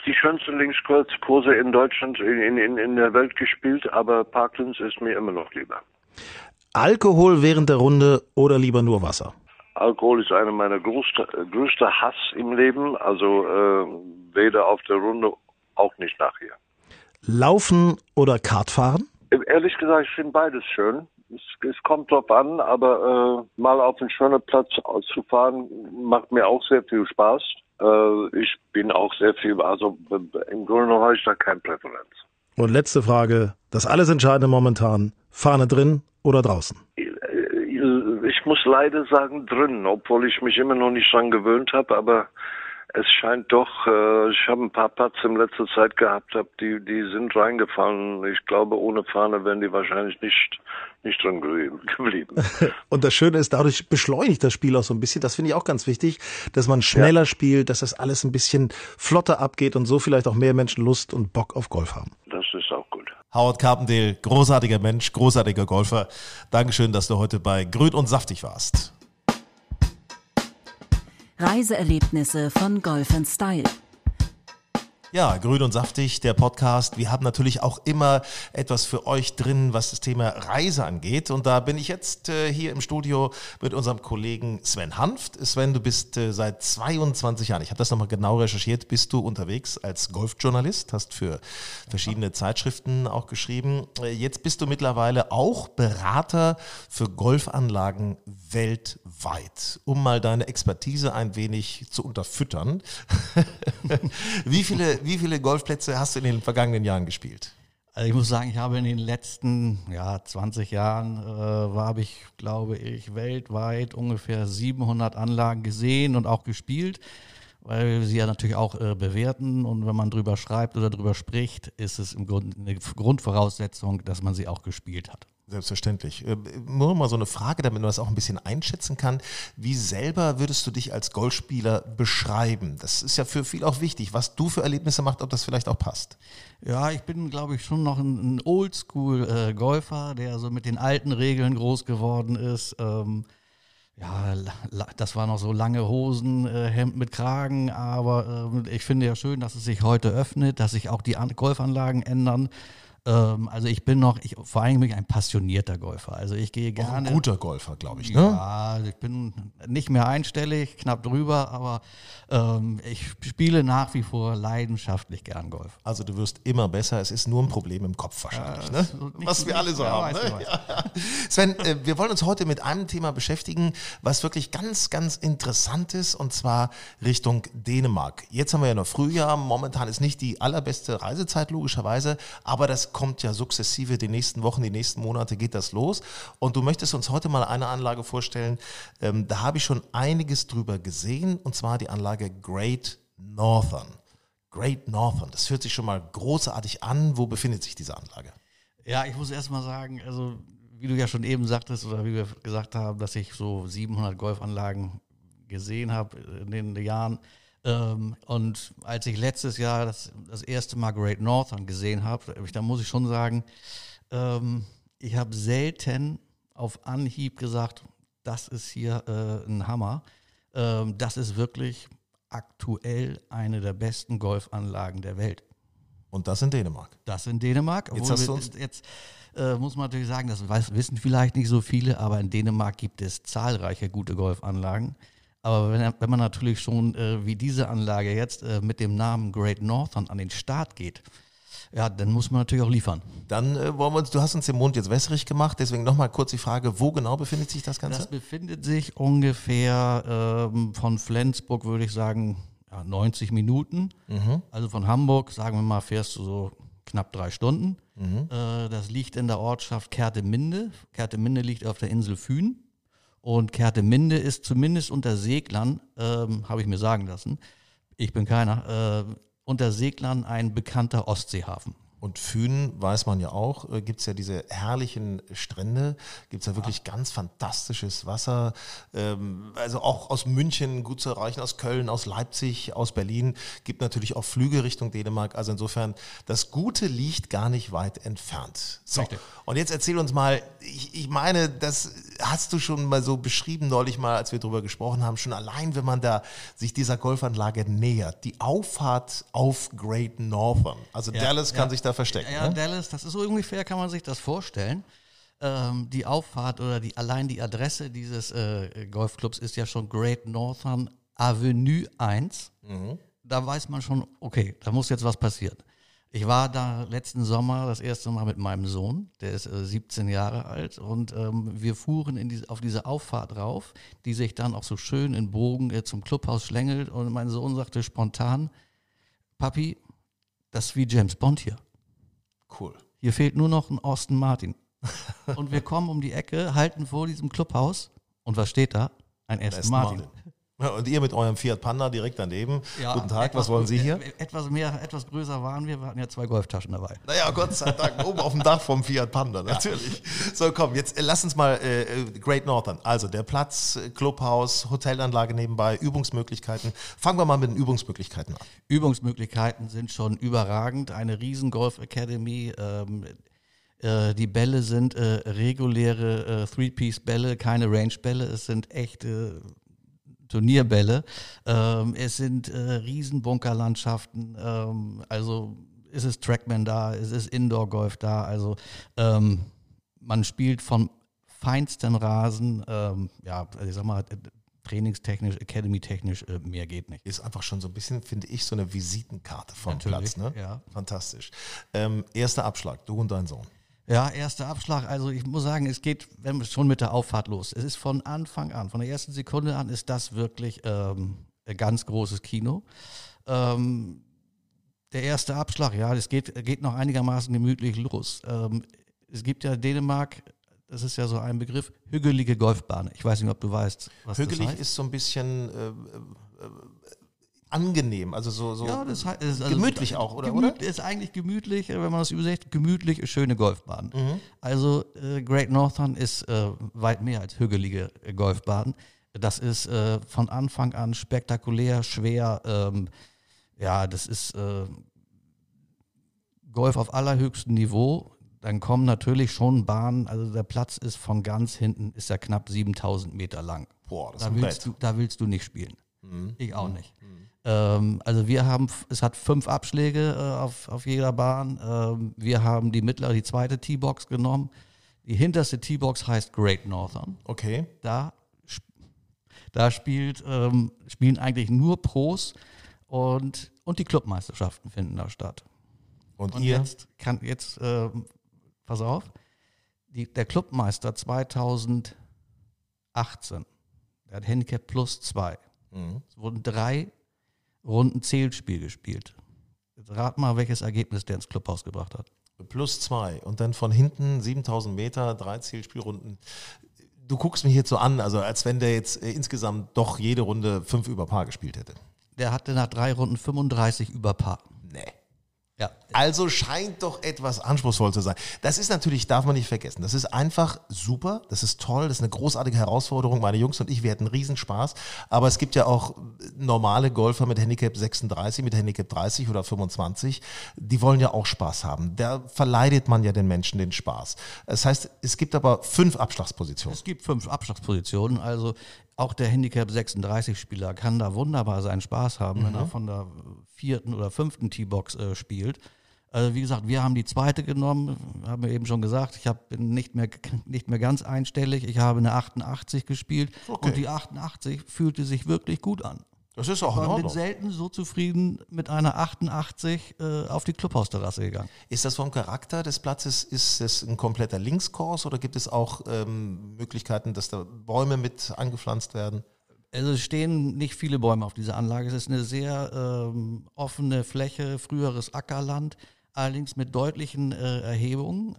die schönsten Linkskurse in Deutschland, in, in, in der Welt gespielt, aber Parklands ist mir immer noch lieber. Alkohol während der Runde oder lieber nur Wasser? Alkohol ist einer meiner größten größte Hass im Leben, also äh, weder auf der Runde, auch nicht nachher. Laufen oder Kartfahren? Ehrlich gesagt, ich finde beides schön. Es, es, kommt drauf an, aber äh, mal auf einen schönen Platz zu macht mir auch sehr viel Spaß. Äh, ich bin auch sehr viel, also im Grunde habe ich da keine Präferenz. Und letzte Frage, das alles Entscheidende momentan, Fahne drin oder draußen? Ich muss leider sagen drin, obwohl ich mich immer noch nicht dran gewöhnt habe, aber es scheint doch, äh, ich habe ein paar Putts in letzter Zeit gehabt, hab, die, die sind reingefallen. Ich glaube, ohne Fahne wären die wahrscheinlich nicht, nicht drin geblieben. Und das Schöne ist, dadurch beschleunigt das Spiel auch so ein bisschen. Das finde ich auch ganz wichtig, dass man schneller ja. spielt, dass das alles ein bisschen flotter abgeht und so vielleicht auch mehr Menschen Lust und Bock auf Golf haben. Das ist auch gut. Howard Carpendale, großartiger Mensch, großartiger Golfer. Dankeschön, dass du heute bei Grün und Saftig warst. Reiseerlebnisse von Golf Style. Ja, grün und saftig, der Podcast. Wir haben natürlich auch immer etwas für euch drin, was das Thema Reise angeht. Und da bin ich jetzt äh, hier im Studio mit unserem Kollegen Sven Hanft. Sven, du bist äh, seit 22 Jahren, ich habe das nochmal genau recherchiert, bist du unterwegs als Golfjournalist, hast für verschiedene Zeitschriften auch geschrieben. Äh, jetzt bist du mittlerweile auch Berater für Golfanlagen weltweit, um mal deine Expertise ein wenig zu unterfüttern. Wie viele wie viele Golfplätze hast du in den vergangenen Jahren gespielt? Also ich muss sagen, ich habe in den letzten ja, 20 Jahren, äh, habe ich, glaube ich, weltweit ungefähr 700 Anlagen gesehen und auch gespielt, weil wir sie ja natürlich auch äh, bewerten und wenn man drüber schreibt oder drüber spricht, ist es im Grunde eine Grundvoraussetzung, dass man sie auch gespielt hat. Selbstverständlich. Äh, nur mal so eine Frage, damit man das auch ein bisschen einschätzen kann. Wie selber würdest du dich als Golfspieler beschreiben? Das ist ja für viel auch wichtig, was du für Erlebnisse machst, ob das vielleicht auch passt. Ja, ich bin, glaube ich, schon noch ein, ein Oldschool-Golfer, der so mit den alten Regeln groß geworden ist. Ähm, ja, das war noch so lange Hosen, äh, Hemd mit Kragen, aber äh, ich finde ja schön, dass es sich heute öffnet, dass sich auch die An Golfanlagen ändern. Ähm, also ich bin noch, ich, vor allem bin ich ein passionierter Golfer. Also ich gehe gerne. Auch ein guter Golfer, glaube ich, ne? Ja, ich bin nicht mehr einstellig, knapp drüber, aber ähm, ich spiele nach wie vor leidenschaftlich gern Golf. Also du wirst immer besser, es ist nur ein Problem im Kopf wahrscheinlich, ja, ne? Was wir alle so haben. Ne? Ja. Sven, äh, wir wollen uns heute mit einem Thema beschäftigen, was wirklich ganz, ganz interessant ist, und zwar Richtung Dänemark. Jetzt haben wir ja noch Frühjahr, momentan ist nicht die allerbeste Reisezeit logischerweise, aber das kommt ja sukzessive, die nächsten Wochen, die nächsten Monate geht das los. Und du möchtest uns heute mal eine Anlage vorstellen, ähm, da habe ich schon einiges drüber gesehen, und zwar die Anlage Great Northern. Great Northern, das hört sich schon mal großartig an. Wo befindet sich diese Anlage? Ja, ich muss erst mal sagen, also wie du ja schon eben sagtest oder wie wir gesagt haben, dass ich so 700 Golfanlagen gesehen habe in den Jahren. Ähm, und als ich letztes Jahr das, das erste Mal Great Northern gesehen habe, da muss ich schon sagen, ähm, ich habe selten auf Anhieb gesagt, das ist hier äh, ein Hammer. Ähm, das ist wirklich aktuell eine der besten Golfanlagen der Welt. Und das in Dänemark. Das in Dänemark. Jetzt, hast du uns jetzt äh, muss man natürlich sagen, das weiß, wissen vielleicht nicht so viele, aber in Dänemark gibt es zahlreiche gute Golfanlagen. Aber wenn, wenn man natürlich schon äh, wie diese Anlage jetzt äh, mit dem Namen Great Northern an den Start geht, ja, dann muss man natürlich auch liefern. Dann äh, wollen wir uns, du hast uns den Mond jetzt wässrig gemacht, deswegen nochmal kurz die Frage, wo genau befindet sich das Ganze? Das befindet sich ungefähr ähm, von Flensburg, würde ich sagen, ja, 90 Minuten. Mhm. Also von Hamburg, sagen wir mal, fährst du so knapp drei Stunden. Mhm. Äh, das liegt in der Ortschaft Kerteminde. Kerteminde liegt auf der Insel Fühn. Und Kerteminde ist zumindest unter Seglern, ähm, habe ich mir sagen lassen, ich bin keiner, äh, unter Seglern ein bekannter Ostseehafen. Und Fühn, weiß man ja auch, äh, gibt's ja diese herrlichen Strände, gibt's ja wirklich ganz fantastisches Wasser. Ähm, also auch aus München gut zu erreichen, aus Köln, aus Leipzig, aus Berlin. Gibt natürlich auch Flüge Richtung Dänemark. Also insofern, das Gute liegt gar nicht weit entfernt. So, Richtig. und jetzt erzähl uns mal, ich, ich meine, das hast du schon mal so beschrieben neulich mal, als wir drüber gesprochen haben, schon allein, wenn man da sich dieser Golfanlage nähert, die Auffahrt auf Great Northern. Also ja, Dallas kann ja. sich da verstecken. Ja, ne? Dallas, das ist so ungefähr, kann man sich das vorstellen. Ähm, die Auffahrt oder die, allein die Adresse dieses äh, Golfclubs ist ja schon Great Northern Avenue 1. Mhm. Da weiß man schon, okay, da muss jetzt was passieren. Ich war da letzten Sommer das erste Mal mit meinem Sohn, der ist äh, 17 Jahre alt, und ähm, wir fuhren die, auf diese Auffahrt rauf, die sich dann auch so schön in Bogen äh, zum Clubhaus schlängelt. Und mein Sohn sagte spontan: Papi, das ist wie James Bond hier. Cool. Hier fehlt nur noch ein Austin Martin. und wir kommen um die Ecke, halten vor diesem Clubhaus. Und was steht da? Ein Aston Martin. Martin. Ja, Und ihr mit eurem Fiat Panda direkt daneben. Guten Tag, etwas was wollen Sie hier? äh, Etwas mehr, etwas größer waren wir. Wir hatten ja zwei Golftaschen dabei. Naja, Gott sei Dank, oben auf dem Dach vom Fiat Panda, natürlich. So, komm, jetzt äh, lass uns mal äh, äh, Great Northern. Also der Platz, Clubhaus, Hotelanlage nebenbei, Übungsmöglichkeiten. Fangen wir mal mit den Übungsmöglichkeiten an. Übungsmöglichkeiten sind schon überragend. Eine riesen Golf Academy. Ähm, äh, die Bälle sind äh, reguläre Three-Piece-Bälle, keine Range-Bälle. Es sind echte Turnierbälle. Ähm, es sind äh, Riesenbunkerlandschaften. Ähm, also es ist Trackman da, es ist Indoor-Golf da. Also ähm, man spielt von feinsten Rasen. Ähm, ja, also ich sag mal, trainingstechnisch, academy-technisch, äh, mehr geht nicht. Ist einfach schon so ein bisschen, finde ich, so eine Visitenkarte vom Natürlich, Platz. Ne? ja. Fantastisch. Ähm, erster Abschlag, du und dein Sohn. Ja, erster Abschlag. Also ich muss sagen, es geht schon mit der Auffahrt los. Es ist von Anfang an, von der ersten Sekunde an ist das wirklich ähm, ein ganz großes Kino. Ähm, der erste Abschlag, ja, es geht, geht noch einigermaßen gemütlich los. Ähm, es gibt ja Dänemark, das ist ja so ein Begriff, hügelige Golfbahn. Ich weiß nicht, ob du weißt, was Hügelig das heißt. ist so ein bisschen äh, angenehm, also so, so Ja, das heißt, ist also gemütlich auch, oder? Gemüt, oder? Ist eigentlich gemütlich, wenn man das übersetzt, gemütlich, schöne Golfbahn. Mhm. Also äh, Great Northern ist äh, weit mehr als hügelige äh, Golfbahn. Das ist äh, von Anfang an spektakulär, schwer. Ähm, ja, das ist äh, Golf auf allerhöchstem Niveau. Dann kommen natürlich schon Bahnen, also der Platz ist von ganz hinten, ist ja knapp 7000 Meter lang. Boah, das ist Da ein willst, du, da willst du nicht spielen. Mhm. Ich auch nicht. Ähm, also wir haben, es hat fünf Abschläge äh, auf, auf jeder Bahn. Ähm, wir haben die mittlere, die zweite T-Box genommen. Die hinterste T-Box heißt Great Northern. Okay. Da, da spielt, ähm, spielen eigentlich nur Pros und, und die Clubmeisterschaften finden da statt. Und, Und jetzt kann jetzt, ähm, pass auf, die, der Clubmeister 2018, der hat Handicap plus zwei. Mhm. Es wurden drei Runden Zählspiel gespielt. Jetzt rat mal, welches Ergebnis der ins Clubhaus gebracht hat. Plus zwei. Und dann von hinten 7000 Meter, drei Zielspielrunden. Du guckst mich jetzt so an, also als wenn der jetzt äh, insgesamt doch jede Runde fünf über Paar gespielt hätte. Der hatte nach drei Runden 35 über Paar. Nee. Ja. Also scheint doch etwas anspruchsvoll zu sein. Das ist natürlich, darf man nicht vergessen. Das ist einfach super, das ist toll, das ist eine großartige Herausforderung. Meine Jungs und ich, wir hatten Riesenspaß. Aber es gibt ja auch normale Golfer mit Handicap 36, mit Handicap 30 oder 25. Die wollen ja auch Spaß haben. Da verleidet man ja den Menschen den Spaß. Das heißt, es gibt aber fünf Abschlagspositionen. Es gibt fünf Abschlagspositionen, also auch der Handicap 36 Spieler kann da wunderbar seinen Spaß haben, wenn er von der vierten oder fünften T-Box äh, spielt. Also wie gesagt, wir haben die zweite genommen, haben wir eben schon gesagt, ich hab, bin nicht mehr, nicht mehr ganz einstellig, ich habe eine 88 gespielt Okay. und die 88 fühlte sich wirklich gut an. Das ist auch in Ich bin selten so zufrieden mit einer 88 äh, auf die Clubhausterrasse gegangen. Ist das vom Charakter des Platzes, ist es ein kompletter Linkskurs oder gibt es auch ähm, Möglichkeiten, dass da Bäume mit angepflanzt werden? Also es stehen nicht viele Bäume auf dieser Anlage. Es ist eine sehr ähm, offene Fläche, früheres Ackerland, allerdings mit deutlichen äh, Erhebungen.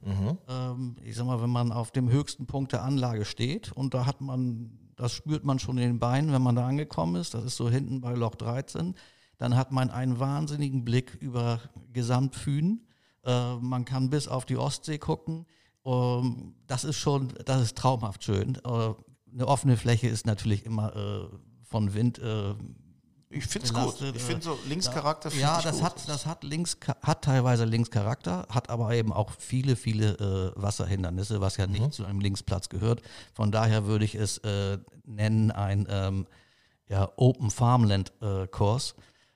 Ähm, ich sag mal, wenn man auf dem höchsten Punkt der Anlage steht und da hat man, das spürt man schon in den Beinen, wenn man da angekommen ist, das ist so hinten bei Loch 13, dann hat man einen wahnsinnigen Blick über Gesamtfühn. Äh, man kann bis auf die Ostsee gucken. Ähm, das ist schon, das ist traumhaft schön. Äh, eine offene Fläche ist natürlich immer äh, von Wind. Äh, Ich finde es gut. Ich äh, finde so Linkscharakter finde ja, das gut. hat, das hat links, hat teilweise Linkscharakter, hat aber eben auch viele, viele äh, Wasserhindernisse, was ja nicht Mhm. zu einem Linksplatz gehört. Von daher würde ich es äh, nennen ein ähm, ja, Open Farmland äh, Kurs.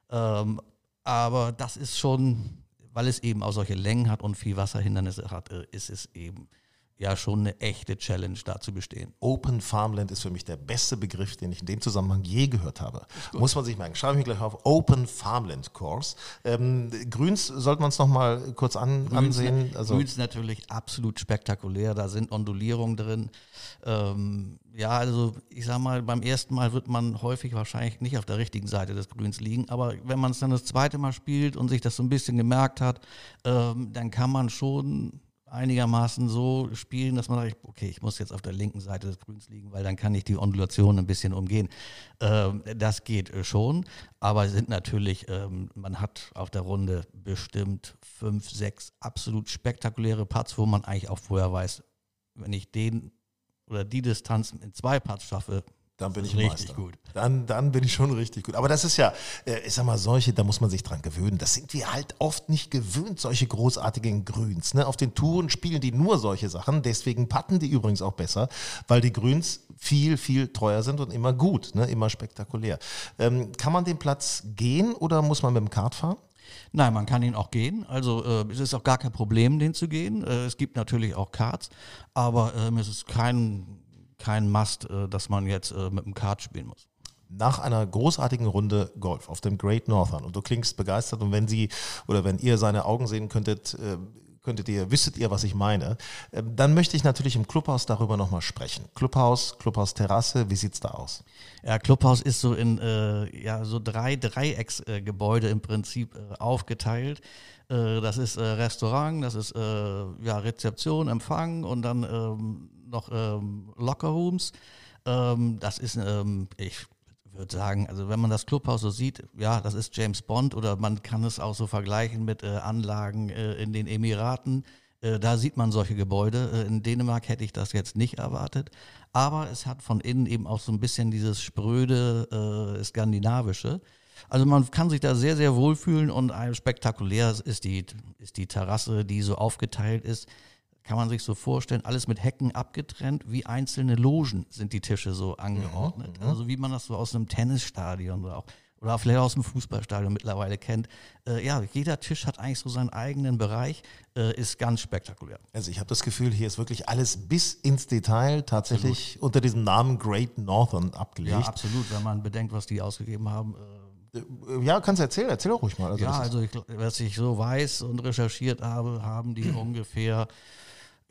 Ähm, aber das ist schon, weil es eben auch solche Längen hat und viel Wasserhindernisse hat, äh, ist es eben ja schon eine echte Challenge da zu bestehen. Open Farmland ist für mich der beste Begriff, den ich in dem Zusammenhang je gehört habe. Muss man sich merken. Schreibe ich mir gleich auf. Open Farmland Course. Ähm, Grüns sollte man es nochmal kurz an, ansehen. Also, Grüns natürlich absolut spektakulär, da sind Ondulierungen drin. Ähm, ja, also ich sag mal, beim ersten Mal wird man häufig wahrscheinlich nicht auf der richtigen Seite des Grüns liegen, aber wenn man es dann das zweite Mal spielt und sich das so ein bisschen gemerkt hat, ähm, dann kann man schon einigermaßen so spielen, dass man sagt, okay, ich muss jetzt auf der linken Seite des Grüns liegen, weil dann kann ich die Ondulation ein bisschen umgehen. Ähm, das geht äh, schon, aber sind natürlich, ähm, man hat auf der Runde bestimmt fünf, sechs absolut spektakuläre Putts, wo man eigentlich auch vorher weiß, wenn ich den oder die Distanz in zwei Putts schaffe, dann bin ich richtig Meister. gut. Dann, dann bin ich schon richtig gut. Aber das ist ja, äh, ich sag mal, solche, da muss man sich dran gewöhnen. Das sind wir halt oft nicht gewöhnt, solche großartigen Grüns. Ne? Auf den Touren spielen die nur solche Sachen. Deswegen patten die übrigens auch besser, weil die Grüns viel, viel teuer sind und immer gut, ne? immer spektakulär. Ähm, kann man den Platz gehen oder muss man mit dem Kart fahren? Nein, man kann ihn auch gehen. Also äh, es ist auch gar kein Problem, den zu gehen. Äh, es gibt natürlich auch Karts, aber ähm, es ist kein, kein Must, äh, dass man jetzt äh, mit dem Kart spielen muss. nach einer großartigen Runde Golf auf dem Great Northern und du klingst begeistert und wenn sie oder wenn ihr seine Augen sehen könntet, äh, könntet ihr, wüsstet ihr, was ich meine, Ähm, dann möchte ich natürlich im Clubhaus darüber nochmal sprechen. Clubhaus, Clubhaus Terrasse, wie sieht's da aus? Ja, Clubhaus ist so in äh, ja, so drei Dreiecksgebäude im Prinzip äh, aufgeteilt. Äh, das ist äh, Restaurant, das ist äh, ja, Rezeption, Empfang und dann ähm, noch ähm, Lockerrooms. Ähm, das ist, ähm, ich würde sagen, also wenn man das Clubhaus so sieht, ja, das ist James Bond oder man kann es auch so vergleichen mit äh, Anlagen äh, in den Emiraten. Äh, da sieht man solche Gebäude. Äh, in Dänemark hätte ich das jetzt nicht erwartet. Aber es hat von innen eben auch so ein bisschen dieses spröde äh, skandinavische. Also man kann sich da sehr, sehr wohlfühlen und spektakulär ist die, ist die Terrasse, die so aufgeteilt ist. Kann man sich so vorstellen, alles mit Hecken abgetrennt, wie einzelne Logen sind die Tische so angeordnet. Also wie man das so aus einem Tennisstadion oder auch oder vielleicht aus dem Fußballstadion mittlerweile kennt. Äh, ja, jeder Tisch hat eigentlich so seinen eigenen Bereich, äh, ist ganz spektakulär. Also ich habe das Gefühl, hier ist wirklich alles bis ins Detail tatsächlich unter diesem Namen Great Northern Ja, abgelegt. absolut, wenn man bedenkt, was die ausgegeben haben. Äh, Äh, Ja, kannst du erzählen, erzähl doch ruhig mal. Also ja, also ich, was ich so weiß und recherchiert habe, haben die ungefähr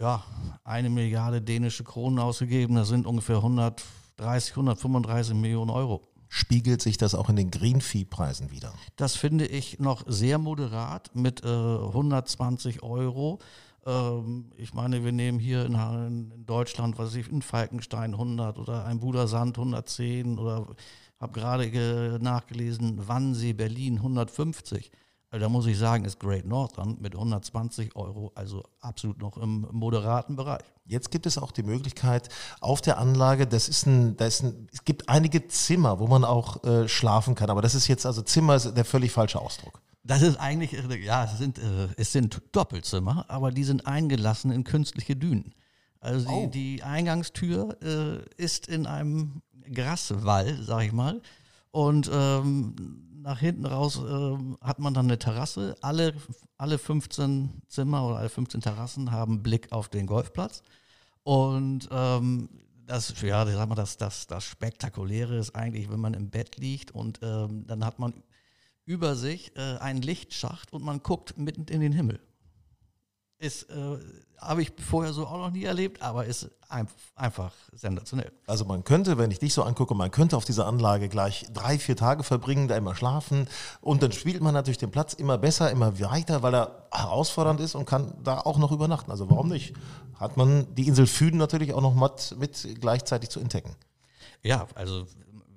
ja, eine Milliarde dänische Kronen ausgegeben. Das sind ungefähr 130, 135 Millionen Euro. spiegelt sich das auch in den Green-Fee-Preisen wieder. Das finde ich noch sehr moderat mit äh, 120 Euro. Ähm, ich meine, wir nehmen hier in, in Deutschland, was ich, in Falkenstein 100 oder ein Budersand 110 oder habe gerade ge- nachgelesen, Wannsee, Berlin 150. Also da muss ich sagen, ist Great Northern mit 120 Euro also absolut noch im moderaten Bereich. Jetzt gibt es auch die Möglichkeit auf der Anlage, das ist ein, da ist ein, es gibt einige Zimmer, wo man auch äh, schlafen kann, aber das ist jetzt, also Zimmer ist der völlig falsche Ausdruck. Das ist eigentlich, ja, es sind, äh, es sind Doppelzimmer, aber die sind eingelassen in künstliche Dünen. Also die, Oh. die Eingangstür äh, ist in einem Graswall, sag ich mal. Und ähm, nach hinten raus ähm, hat man dann eine Terrasse. Alle, alle 15 Zimmer oder alle 15 Terrassen haben Blick auf den Golfplatz. Und ähm, das, ja, sag mal, das, das, das Spektakuläre ist eigentlich, wenn man im Bett liegt und ähm, dann hat man über sich äh, einen Lichtschacht und man guckt mitten in den Himmel. Ist, äh, habe ich vorher so auch noch nie erlebt, aber ist ein, einfach sensationell. Also man könnte, wenn ich dich so angucke, man könnte auf dieser Anlage gleich drei, vier Tage verbringen, da immer schlafen und dann spielt man natürlich den Platz immer besser, immer weiter, weil er herausfordernd ist und kann da auch noch übernachten. Also warum nicht? Hat man die Insel Füden natürlich auch noch mit, mit gleichzeitig zu entdecken. Ja, also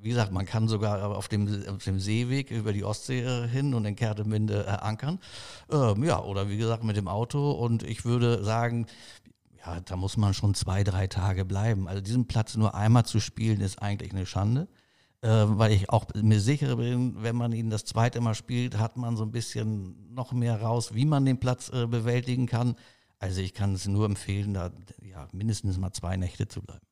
wie gesagt, man kann sogar auf dem, auf dem Seeweg über die Ostsee äh, hin und in Kerteminde äh, ankern. Ähm, ja, oder wie gesagt mit dem Auto. Und ich würde sagen, ja, da muss man schon zwei, drei Tage bleiben. Also diesen Platz nur einmal zu spielen, ist eigentlich eine Schande. Äh, weil ich auch mir sicher bin, wenn man ihn das zweite Mal spielt, hat man so ein bisschen noch mehr raus, wie man den Platz äh, bewältigen kann. Also ich kann es nur empfehlen, da ja, mindestens mal zwei Nächte zu bleiben.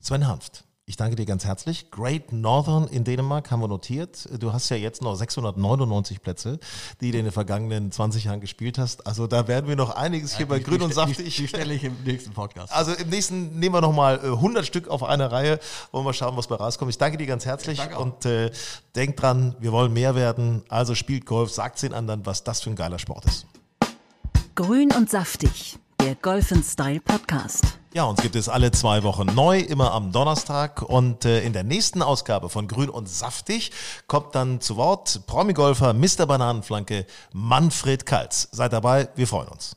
Sven Hanft, ich danke dir ganz herzlich. Great Northern in Dänemark haben wir notiert. Du hast ja jetzt noch 699 Plätze, die du in den vergangenen 20 Jahren gespielt hast. Also da werden wir noch einiges hier bei Grün und Saftig. Die, die stelle ich im nächsten Podcast. Also im nächsten nehmen wir nochmal äh, 100 Stück auf eine Reihe. Wollen wir schauen, was bei rauskommt. Ich danke dir ganz herzlich auch. und äh, denkt dran, wir wollen mehr werden. Also spielt Golf, sagt den anderen, was das für ein geiler Sport ist. Grün und saftig, der Golf Style Podcast. Ja, uns gibt es alle zwei Wochen neu, immer am Donnerstag. Und äh, in der nächsten Ausgabe von Grün und Saftig kommt dann zu Wort Promi-Golfer Mr. Bananenflanke Manfred Kalz. Seid dabei, wir freuen uns.